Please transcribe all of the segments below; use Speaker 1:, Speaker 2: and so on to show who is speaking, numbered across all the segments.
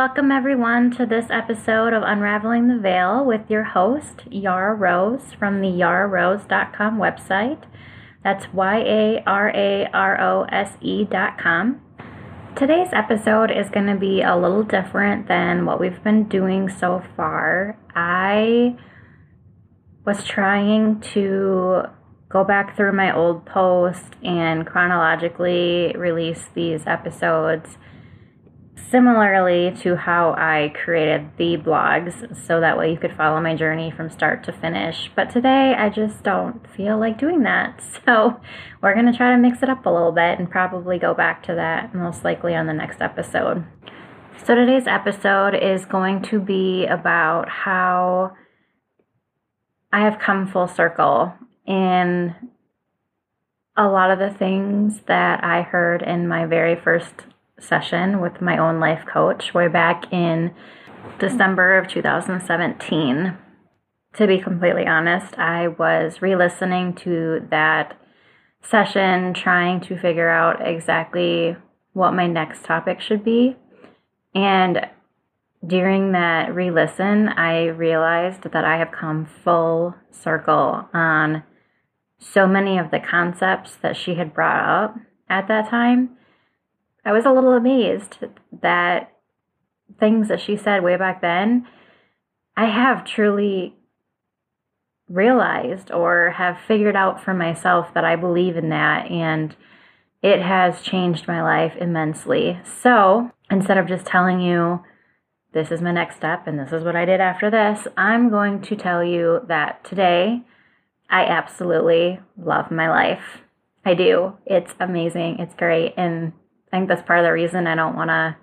Speaker 1: welcome everyone to this episode of Unraveling the Veil with your host, Yara Rose from the yararose.com website. That's Y A R A R O S E.com. Today's episode is going to be a little different than what we've been doing so far. I was trying to go back through my old post and chronologically release these episodes similarly to how I created the blogs, so that way you could follow my journey from start to finish. But today I just don't feel like doing that. So we're going to try to mix it up a little bit and probably go back to that most likely on the next episode. So today's episode is going to be about how I have come full circle in a lot of the things that I heard in my very first session with my own life coach way back in December of 2017. To be completely honest, I was re listening to that session, trying to figure out exactly what my next topic should be. And during that re listen, I realized that I have come full circle on so many of the concepts that she had brought up at that time I was a little amazed that things that she said way back then, I have truly realized or have figured out for myself that I believe in that and it has changed my life immensely. So instead of just telling you this is my next step and this is what I did after this, I'm going to tell you that today I absolutely love my life. I do. It's amazing. It's great. And I think that's part of the reason I don't want to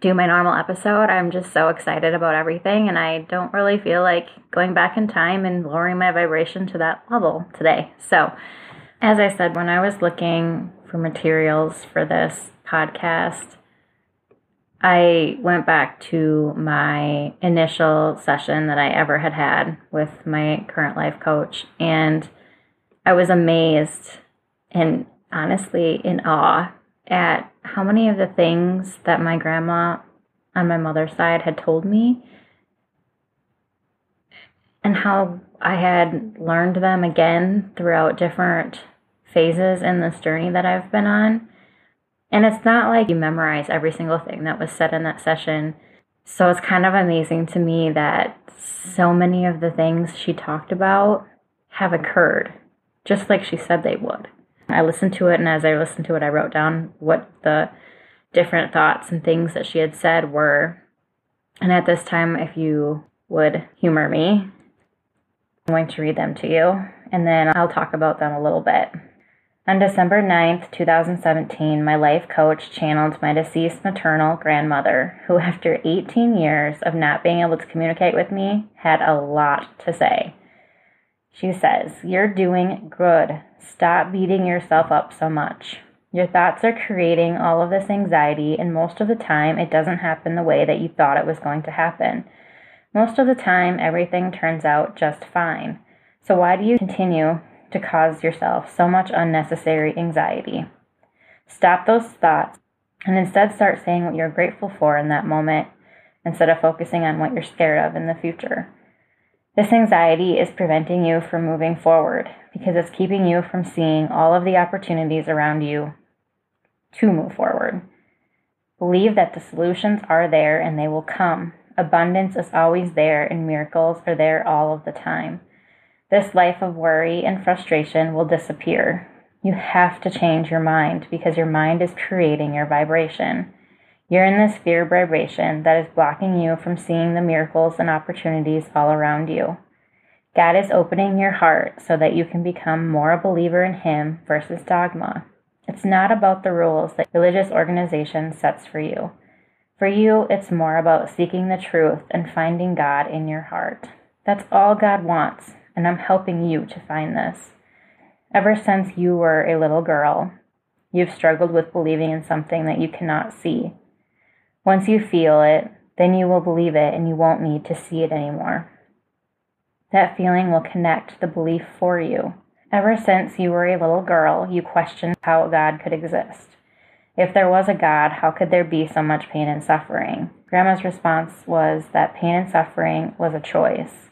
Speaker 1: do my normal episode. I'm just so excited about everything, and I don't really feel like going back in time and lowering my vibration to that level today. So, as I said, when I was looking for materials for this podcast, I went back to my initial session that I ever had had with my current life coach, and I was amazed and honestly in awe at how many of the things that my grandma on my mother's side had told me and how I had learned them again throughout different phases in this journey that I've been on. And it's not like you memorize every single thing that was said in that session. So it's kind of amazing to me that so many of the things she talked about have occurred, just like she said they would. I listened to it, and as I listened to it, I wrote down what the different thoughts and things that she had said were. And at this time, if you would humor me, I'm going to read them to you, and then I'll talk about them a little bit. On December 9th, 2017, my life coach channeled my deceased maternal grandmother, who, after 18 years of not being able to communicate with me, had a lot to say. She says, You're doing good. Stop beating yourself up so much. Your thoughts are creating all of this anxiety, and most of the time, it doesn't happen the way that you thought it was going to happen. Most of the time, everything turns out just fine. So, why do you continue to cause yourself so much unnecessary anxiety? Stop those thoughts and instead start saying what you're grateful for in that moment instead of focusing on what you're scared of in the future. This anxiety is preventing you from moving forward because it's keeping you from seeing all of the opportunities around you to move forward. Believe that the solutions are there and they will come. Abundance is always there, and miracles are there all of the time. This life of worry and frustration will disappear. You have to change your mind because your mind is creating your vibration. You're in this fear vibration that is blocking you from seeing the miracles and opportunities all around you. God is opening your heart so that you can become more a believer in Him versus dogma. It's not about the rules that religious organization sets for you. For you, it's more about seeking the truth and finding God in your heart. That's all God wants, and I'm helping you to find this. Ever since you were a little girl, you've struggled with believing in something that you cannot see. Once you feel it, then you will believe it and you won't need to see it anymore. That feeling will connect the belief for you. Ever since you were a little girl, you questioned how God could exist. If there was a God, how could there be so much pain and suffering? Grandma's response was that pain and suffering was a choice.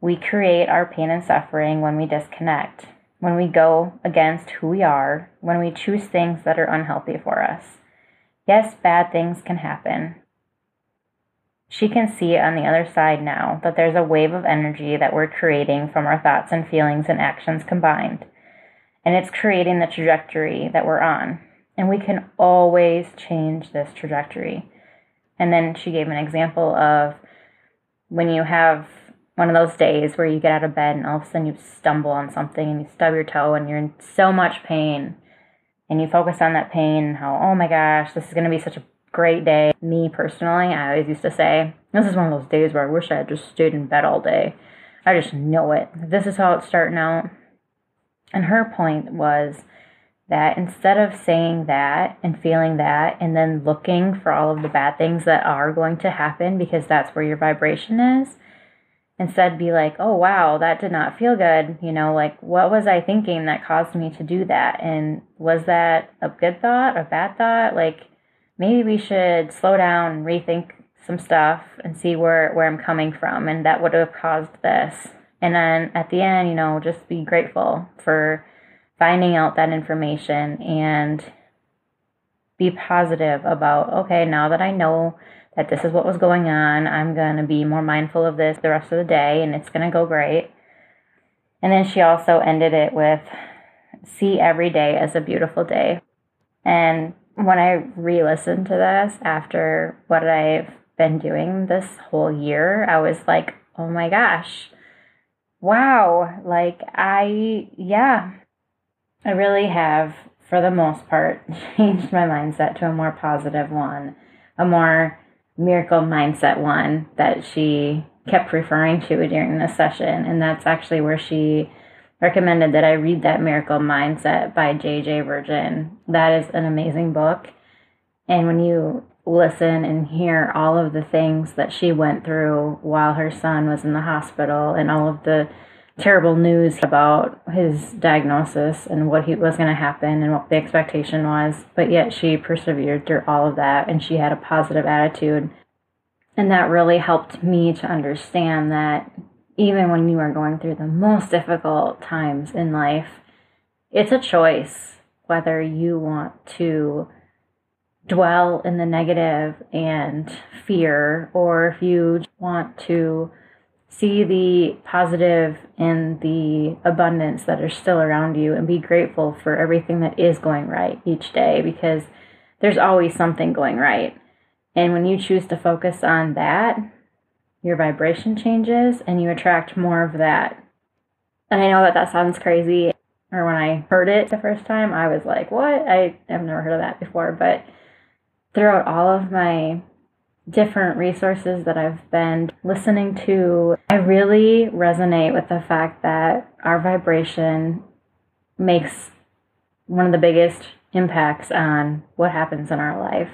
Speaker 1: We create our pain and suffering when we disconnect, when we go against who we are, when we choose things that are unhealthy for us. Yes, bad things can happen. She can see on the other side now that there's a wave of energy that we're creating from our thoughts and feelings and actions combined. And it's creating the trajectory that we're on. And we can always change this trajectory. And then she gave an example of when you have one of those days where you get out of bed and all of a sudden you stumble on something and you stub your toe and you're in so much pain and you focus on that pain and how, oh my gosh, this is going to be such a great day. Me personally, I always used to say, this is one of those days where I wish I had just stayed in bed all day. I just know it. This is how it's starting out. And her point was that instead of saying that and feeling that and then looking for all of the bad things that are going to happen because that's where your vibration is, instead be like, oh wow, that did not feel good. You know, like what was I thinking that caused me to do that? And was that a good thought, or a bad thought? Like maybe we should slow down rethink some stuff and see where, where I'm coming from and that would have caused this. And then at the end, you know, just be grateful for finding out that information and be positive about, okay, now that I know that this is what was going on. I'm going to be more mindful of this the rest of the day and it's going to go great. And then she also ended it with see every day as a beautiful day. And when I re listened to this after what I've been doing this whole year, I was like, oh my gosh, wow. Like, I, yeah, I really have, for the most part, changed my mindset to a more positive one, a more miracle mindset one that she kept referring to during this session. And that's actually where she recommended that I read that Miracle Mindset by JJ Virgin. That is an amazing book. And when you listen and hear all of the things that she went through while her son was in the hospital and all of the terrible news about his diagnosis and what he was going to happen and what the expectation was but yet she persevered through all of that and she had a positive attitude and that really helped me to understand that even when you are going through the most difficult times in life it's a choice whether you want to dwell in the negative and fear or if you want to see the positive and the abundance that are still around you and be grateful for everything that is going right each day because there's always something going right. And when you choose to focus on that, your vibration changes and you attract more of that. And I know that that sounds crazy. Or when I heard it the first time, I was like, what? I have never heard of that before. But throughout all of my different resources that I've been listening to, I really resonate with the fact that our vibration makes one of the biggest impacts on what happens in our life.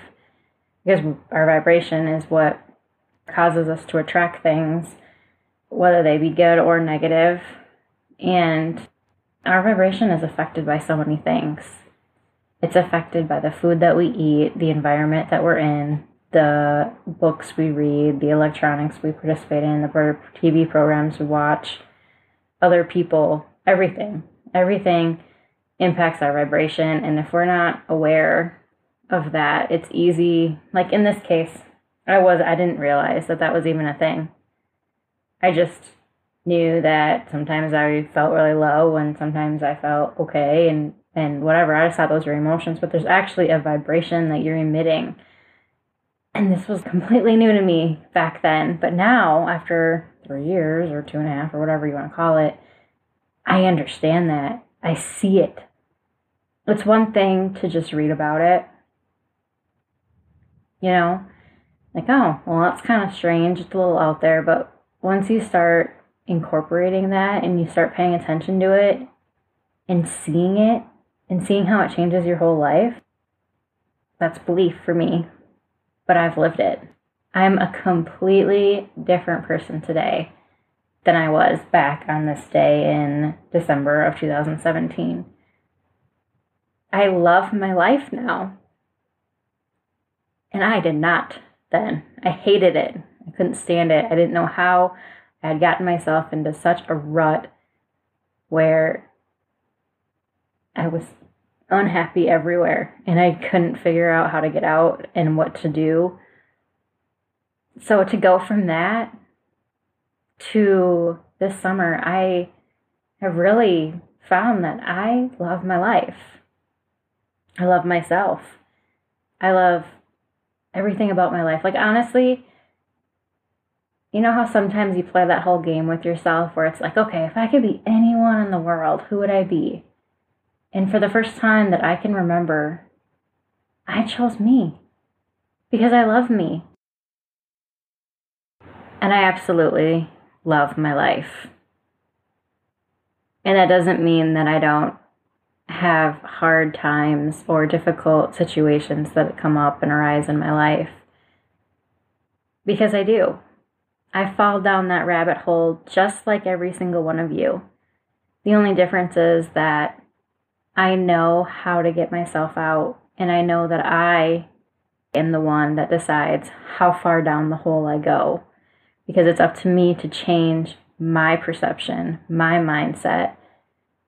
Speaker 1: Because our vibration is what causes us to attract things, whether they be good or negative. And our vibration is affected by so many things. It's affected by the food that we eat, the environment that we're in, the books we read, the electronics we participate in, the TV programs we watch, other people, everything. Everything impacts our vibration. And if we're not aware of that, it's easy. Like in this case, I was, I didn't realize that that was even a thing. I just knew that sometimes I felt really low and sometimes I felt okay and, and whatever. I just thought those were emotions, but there's actually a vibration that you're emitting and this was completely new to me back then. But now, after three years or two and a half or whatever you want to call it, I understand that. I see it. It's one thing to just read about it. You know, like, oh, well, that's kind of strange. It's a little out there. But once you start incorporating that and you start paying attention to it and seeing it and seeing how it changes your whole life, that's belief for me but I've lived it. I'm a completely different person today than I was back on this day in December of 2017. I love my life now. And I did not then. I hated it. I couldn't stand it. I didn't know how I had gotten myself into such a rut where I was unhappy everywhere and I couldn't figure out how to get out and what to do. So to go from that to this summer, I have really found that I love my life. I love myself. I love everything about my life. Like, honestly, you know how sometimes you play that whole game with yourself where it's like, okay, if I could be anyone in the world, who would I be? And for the first time that I can remember, I chose me because I love me. And I absolutely love my life. And that doesn't mean that I don't have hard times or difficult situations that come up and arise in my life. Because I do. I fall down that rabbit hole just like every single one of you. The only difference is that I know how to get myself out, and I know that I am the one that decides how far down the hole I go. Because it's up to me to change my perception, my mindset,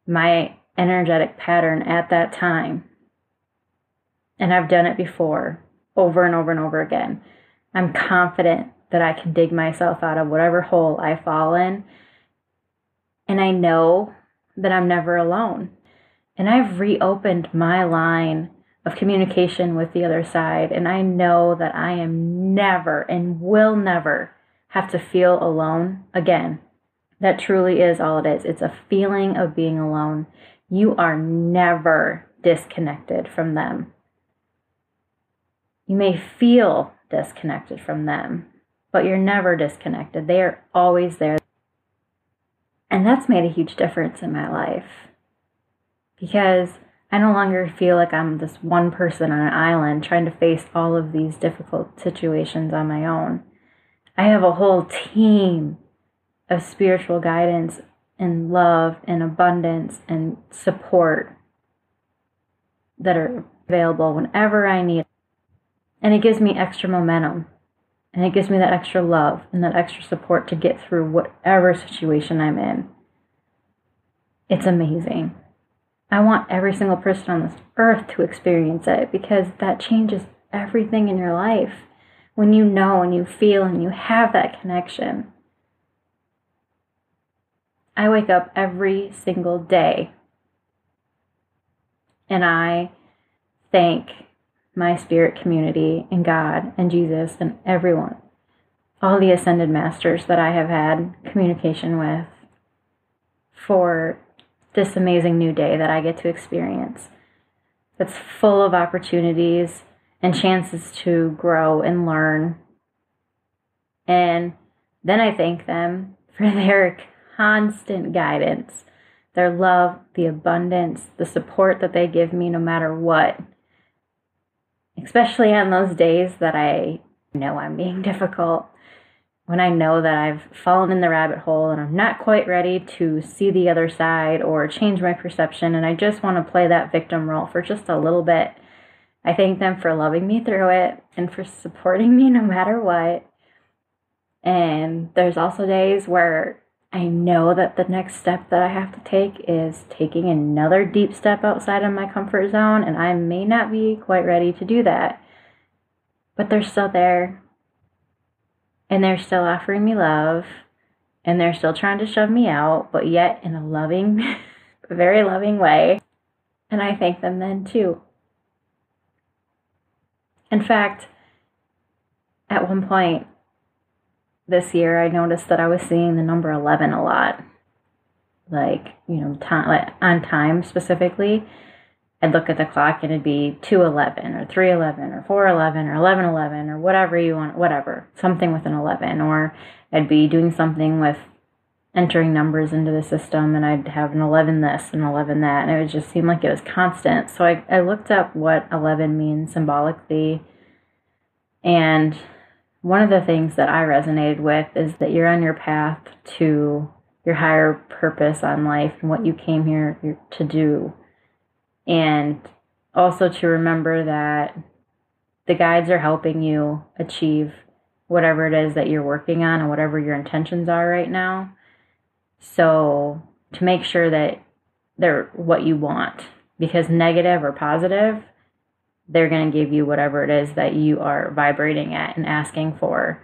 Speaker 1: my energetic pattern at that time. And I've done it before, over and over and over again. I'm confident that I can dig myself out of whatever hole I fall in. And I know that I'm never alone. And I've reopened my line of communication with the other side. And I know that I am never and will never have to feel alone again. That truly is all it is. It's a feeling of being alone you are never disconnected from them. You may feel disconnected from them, but you're never disconnected. They are always there. And that's made a huge difference in my life because I no longer feel like I'm this one person on an island trying to face all of these difficult situations on my own. I have a whole team of spiritual guidance and love and abundance and support that are available whenever I need. And it gives me extra momentum. And it gives me that extra love and that extra support to get through whatever situation I'm in. It's amazing. I want every single person on this earth to experience it because that changes everything in your life. When you know and you feel and you have that connection. I wake up every single day and I thank my spirit community and God and Jesus and everyone, all the ascended masters that I have had communication with for this amazing new day that I get to experience. That's full of opportunities and chances to grow and learn. And then I thank them for their constant guidance, their love, the abundance, the support that they give me no matter what. Especially on those days that I know I'm being difficult, when I know that I've fallen in the rabbit hole and I'm not quite ready to see the other side or change my perception, and I just want to play that victim role for just a little bit. I thank them for loving me through it and for supporting me no matter what. And there's also days where I know that the next step that I have to take is taking another deep step outside of my comfort zone, and I may not be quite ready to do that. But they're still there, and they're still offering me love, and they're still trying to shove me out, but yet in a loving, very loving way. And I thank them then too. In fact, at one point, this year, I noticed that I was seeing the number 11 a lot. Like, you know, time, like on time specifically. I'd look at the clock and it'd be 211 or 311 or 411 or 1111 or whatever you want, whatever, something with an 11. Or I'd be doing something with entering numbers into the system and I'd have an 11 this and 11 that. And it would just seem like it was constant. So I, I looked up what 11 means symbolically. And one of the things that I resonated with is that you're on your path to your higher purpose on life and what you came here to do. And also to remember that the guides are helping you achieve whatever it is that you're working on and whatever your intentions are right now. So, to make sure that they're what you want, because negative or positive, they're going to give you whatever it is that you are vibrating at and asking for.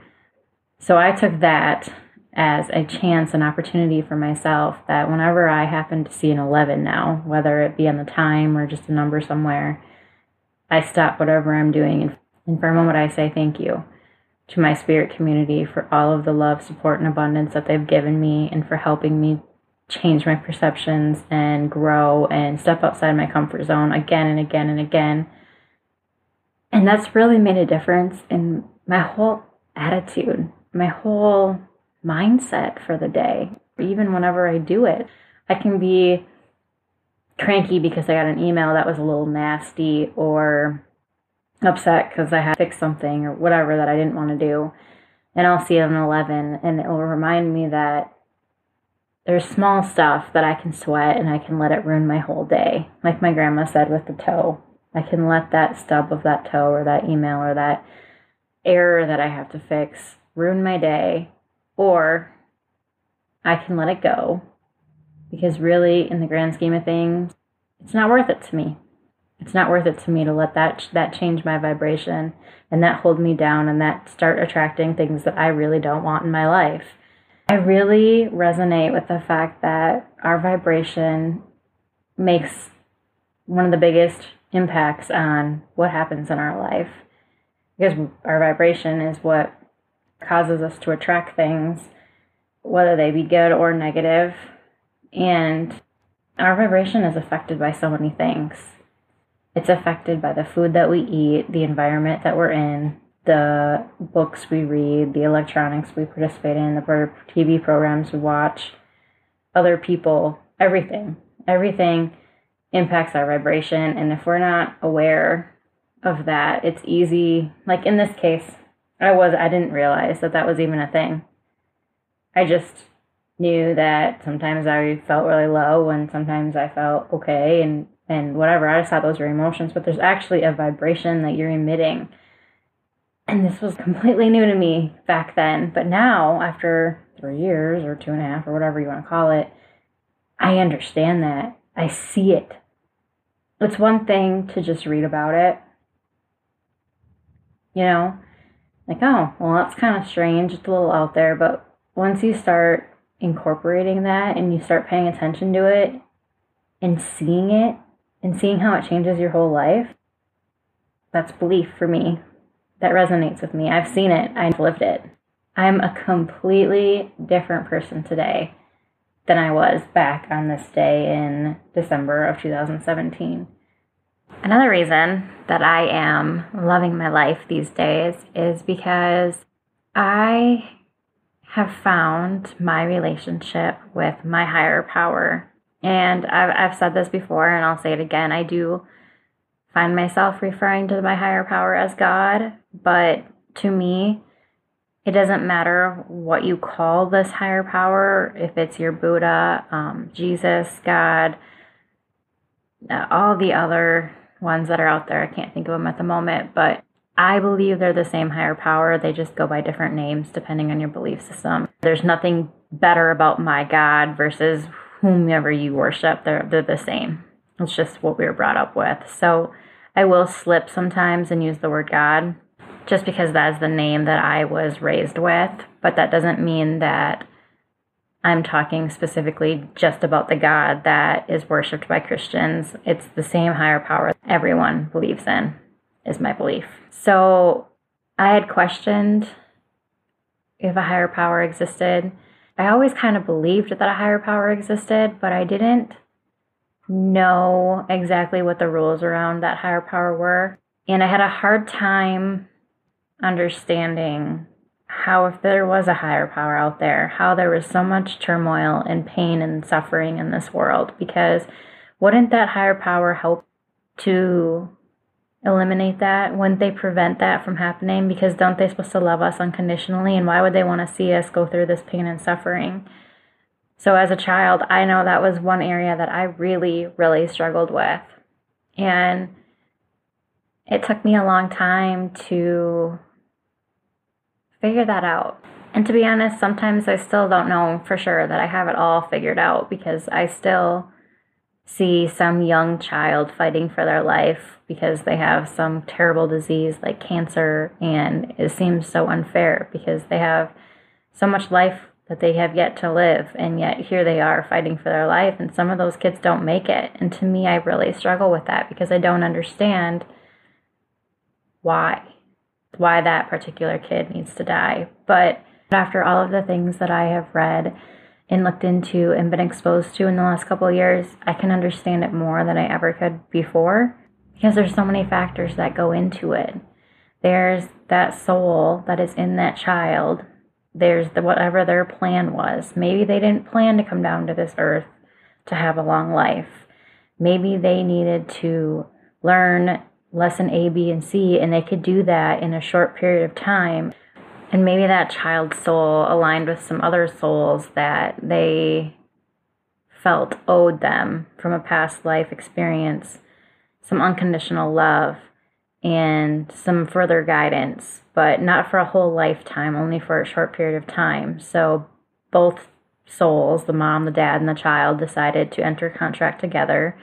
Speaker 1: So, I took that as a chance, an opportunity for myself that whenever I happen to see an 11 now, whether it be on the time or just a number somewhere, I stop whatever I'm doing and, and for a moment I say thank you to my spirit community for all of the love, support, and abundance that they've given me and for helping me change my perceptions and grow and step outside my comfort zone again and again and again. And that's really made a difference in my whole attitude, my whole mindset for the day. Even whenever I do it, I can be cranky because I got an email that was a little nasty or upset because I had to fix something or whatever that I didn't want to do. And I'll see it on 11 and it will remind me that there's small stuff that I can sweat and I can let it ruin my whole day. Like my grandma said with the toe. I can let that stub of that toe or that email or that error that I have to fix ruin my day or I can let it go because really in the grand scheme of things it's not worth it to me it's not worth it to me to let that that change my vibration and that hold me down and that start attracting things that I really don't want in my life. I really resonate with the fact that our vibration makes one of the biggest impacts on what happens in our life because our vibration is what causes us to attract things, whether they be good or negative. And our vibration is affected by so many things. It's affected by the food that we eat, the environment that we're in, the books we read, the electronics we participate in, the TV programs we watch, other people, everything. Everything impacts our vibration. And if we're not aware of that, it's easy. Like in this case, I was, I didn't realize that that was even a thing. I just knew that sometimes I felt really low and sometimes I felt okay and, and whatever. I just thought those were emotions, but there's actually a vibration that you're emitting. And this was completely new to me back then. But now, after three years or two and a half or whatever you want to call it, I understand that. I see it. It's one thing to just read about it, you know, like, oh, well, that's kind of strange. It's a little out there. But once you start incorporating that and you start paying attention to it and seeing it and seeing how it changes your whole life, that's belief for me. That resonates with me. I've seen it, I've lived it. I'm a completely different person today than I was back on this day in December of 2017. Another reason that I am loving my life these days is because I have found my relationship with my higher power. And I've, I've said this before, and I'll say it again. I do find myself referring to my higher power as God, but to me, it doesn't matter what you call this higher power, if it's your Buddha, um, Jesus, God, uh, all the other ones that are out there. I can't think of them at the moment, but I believe they're the same higher power. They just go by different names depending on your belief system. There's nothing better about my God versus whomever you worship. They're, they're the same. It's just what we were brought up with. So I will slip sometimes and use the word God just because that's the name that I was raised with. But that doesn't mean that I'm talking specifically just about the God that is worshiped by Christians. It's the same higher power everyone believes in, is my belief. So I had questioned if a higher power existed. I always kind of believed that a higher power existed, but I didn't know exactly what the rules around that higher power were. And I had a hard time understanding how if there was a higher power out there, how there was so much turmoil and pain and suffering in this world, because wouldn't that higher power help to eliminate that? Wouldn't they prevent that from happening? Because don't they supposed to love us unconditionally? And why would they want to see us go through this pain and suffering? So as a child, I know that was one area that I really, really struggled with. And it took me a long time to figure that out. And to be honest, sometimes I still don't know for sure that I have it all figured out because I still see some young child fighting for their life because they have some terrible disease like cancer, and it seems so unfair because they have so much life that they have yet to live, and yet here they are fighting for their life, and some of those kids don't make it. And to me, I really struggle with that because I don't understand why why that particular kid needs to die. But after all of the things that I have read and looked into and been exposed to in the last couple years, I can understand it more than I ever could before because there's so many factors that go into it. There's that soul that is in that child. There's the whatever their plan was. Maybe they didn't plan to come down to this earth to have a long life. Maybe they needed to learn lesson A, B, and C, and they could do that in a short period of time. And maybe that child's soul aligned with some other souls that they felt owed them from a past life experience some unconditional love and some further guidance, but not for a whole lifetime, only for a short period of time. So both souls, the mom, the dad, and the child, decided to enter contract together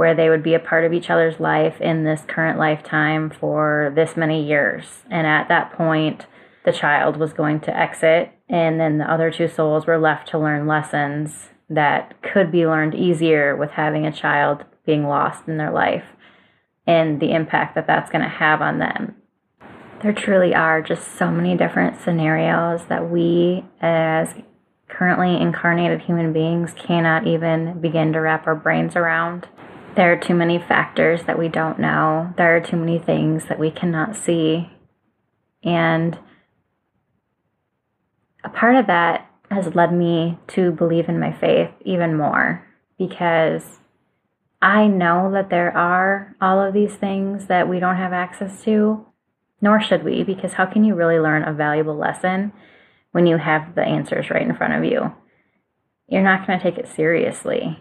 Speaker 1: where they would be a part of each other's life in this current lifetime for this many years. And at that point, the child was going to exit, and then the other two souls were left to learn lessons that could be learned easier with having a child being lost in their life and the impact that that's going to have on them. There truly are just so many different scenarios that we, as currently incarnated human beings, cannot even begin to wrap our brains around. There are too many factors that we don't know. There are too many things that we cannot see. And a part of that has led me to believe in my faith even more because I know that there are all of these things that we don't have access to, nor should we, because how can you really learn a valuable lesson when you have the answers right in front of you? You're not going to take it seriously.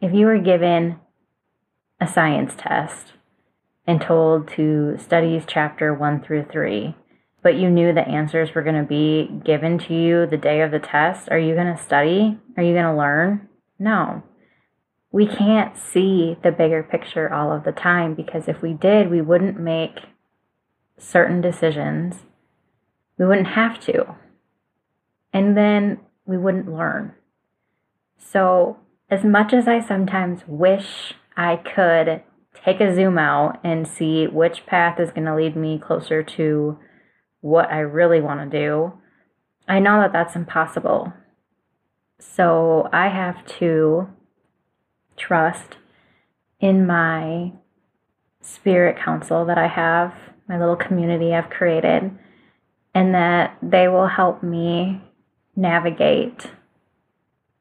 Speaker 1: If you were given a science test and told to study chapter 1 through 3, but you knew the answers were going to be given to you the day of the test, are you going to study? Are you going to learn? No. We can't see the bigger picture all of the time because if we did, we wouldn't make certain decisions. We wouldn't have to. And then we wouldn't learn. So, as much as I sometimes wish I could take a zoom out and see which path is going to lead me closer to what I really want to do. I know that that's impossible. So I have to trust in my spirit council that I have, my little community I've created, and that they will help me navigate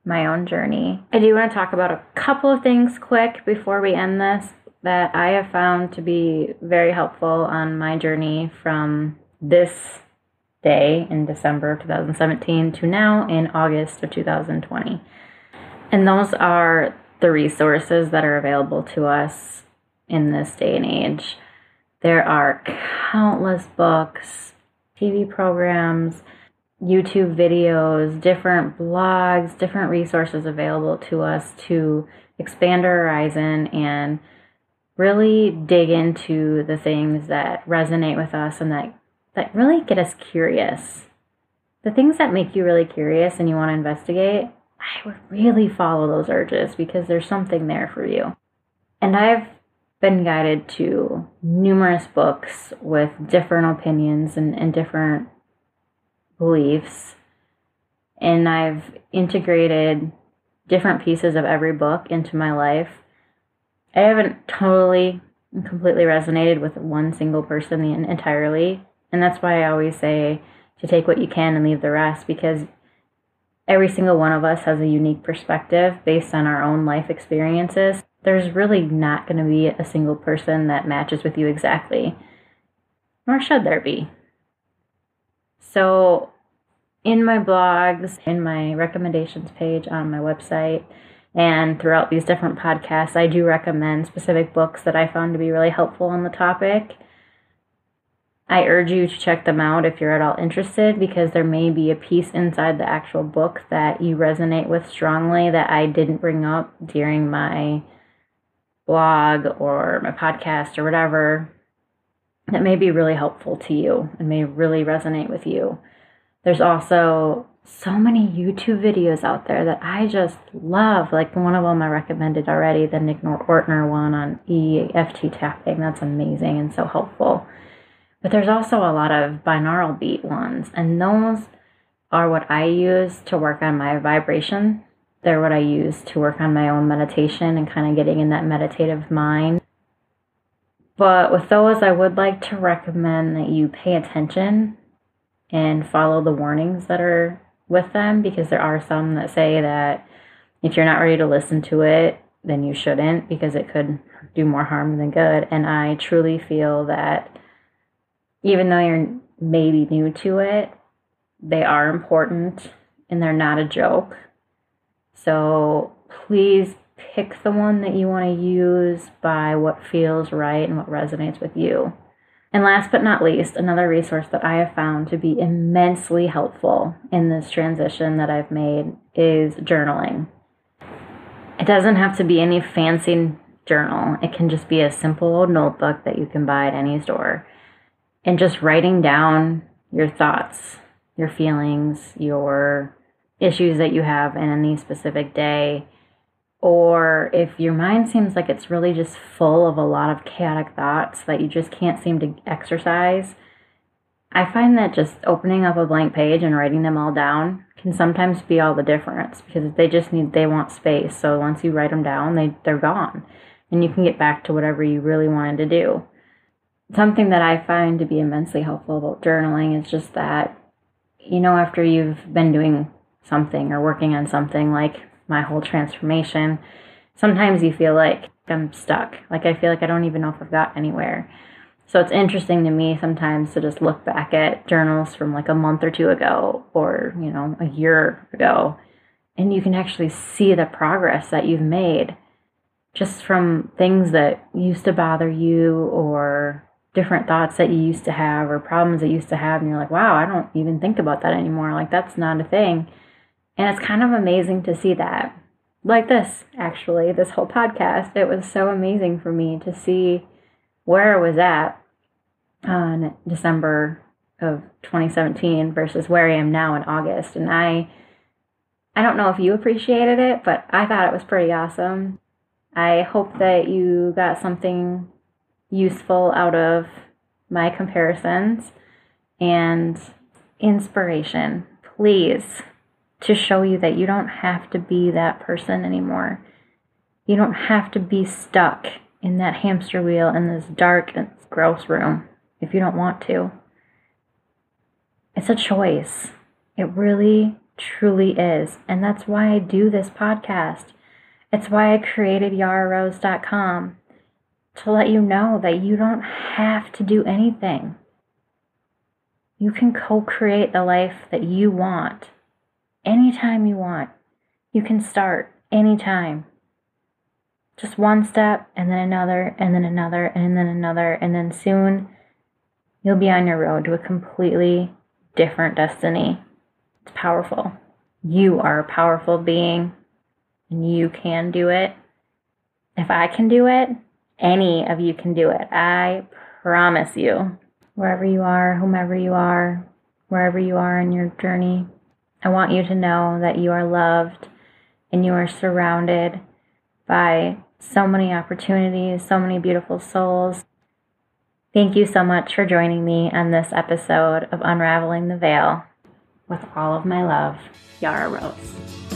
Speaker 1: my own journey. I do want to talk about a couple of things quick before we end this that I have found to be very helpful on my journey from this day in December of 2017 to now in August of 2020. And those are the resources that are available to us in this day and age. There are countless books, TV programs, YouTube videos, different blogs, different resources available to us to expand our horizon and really dig into the things that resonate with us and that, that really get us curious. The things that make you really curious and you want to investigate, I would really follow those urges because there's something there for you. And I've been guided to numerous books with different opinions and, and different beliefs. And I've integrated different pieces of every book into my life. I haven't totally and completely resonated with one single person entirely. And that's why I always say to take what you can and leave the rest because every single one of us has a unique perspective based on our own life experiences. There's really not going to be a single person that matches with you exactly, nor should there be. So, in my blogs, in my recommendations page on my website, And throughout these different podcasts, I do recommend specific books that I found to be really helpful on the topic. I urge you to check them out if you're at all interested because there may be a piece inside the actual book that you resonate with strongly that I didn't bring up during my blog or my podcast or whatever that may be really helpful to you and may really resonate with you. There's also so many YouTube videos out there that I just love. Like one of them I recommended already, the Nick Ortner one on EFT tapping. That's amazing and so helpful. But there's also a lot of binaural beat ones, and those are what I use to work on my vibration. They're what I use to work on my own meditation and kind of getting in that meditative mind. But with those, I would like to recommend that you pay attention and follow the warnings that are with them because there are some that say that if you're not ready to listen to it, then you shouldn't because it could do more harm than good. And I truly feel that even though you're maybe new to it, they are important and they're not a joke. So please pick the one that you want to use by what feels right and what resonates with you. And last but not least, another resource that I have found to be immensely helpful in this transition that I've made is journaling. It doesn't have to be any fancy journal, it can just be a simple old notebook that you can buy at any store. And just writing down your thoughts, your feelings, your issues that you have in any specific day or if your mind seems like it's really just full of a lot of chaotic thoughts that you just can't seem to exercise, I find that just opening up a blank page and writing them all down can sometimes be all the difference because they just need they want space. So once you write them down, they they're gone and you can get back to whatever you really wanted to do. Something that I find to be immensely helpful about journaling is just that you know after you've been doing something or working on something like my whole transformation, sometimes you feel like I'm stuck. Like I feel like I don't even know if I've got anywhere. So it's interesting to me sometimes to just look back at journals from like a month or two ago or, you know, a year ago and you can actually see the progress that you've made just from things that used to bother you or different thoughts that you used to have or problems that you used to have and you're like, "Wow, I don't even think about that anymore." Like that's not a thing. And it's kind of amazing to see that. Like this, actually, this whole podcast, it was so amazing for me to see where I was at on December of 2017 versus where I am now in August. And I I don't know if you appreciated it, but I thought it was pretty awesome. I hope that you got something useful out of my comparisons and inspiration. Please to show you that you don't have to be that person anymore. You don't have to be stuck in that hamster wheel in this dark and gross room if you don't want to. It's a choice. It really, truly is. And that's why I do this podcast. It's why I created yararose.com to let you know that you don't have to do anything. You can co create the life that you want anytime you want. You can start anytime. Just one step, and then another, and then another, and then another, and then soon you'll be on your road to a completely different destiny. It's powerful. You are a powerful being, and you can do it. If I can do it, any of you can do it. I promise you. Wherever you are, whomever you are, wherever you are in your journey, I want you to know that you are loved and you are surrounded by so many opportunities, so many beautiful souls. Thank you so much for joining me on this episode of Unraveling the Veil. With all of my love, Yara Rose.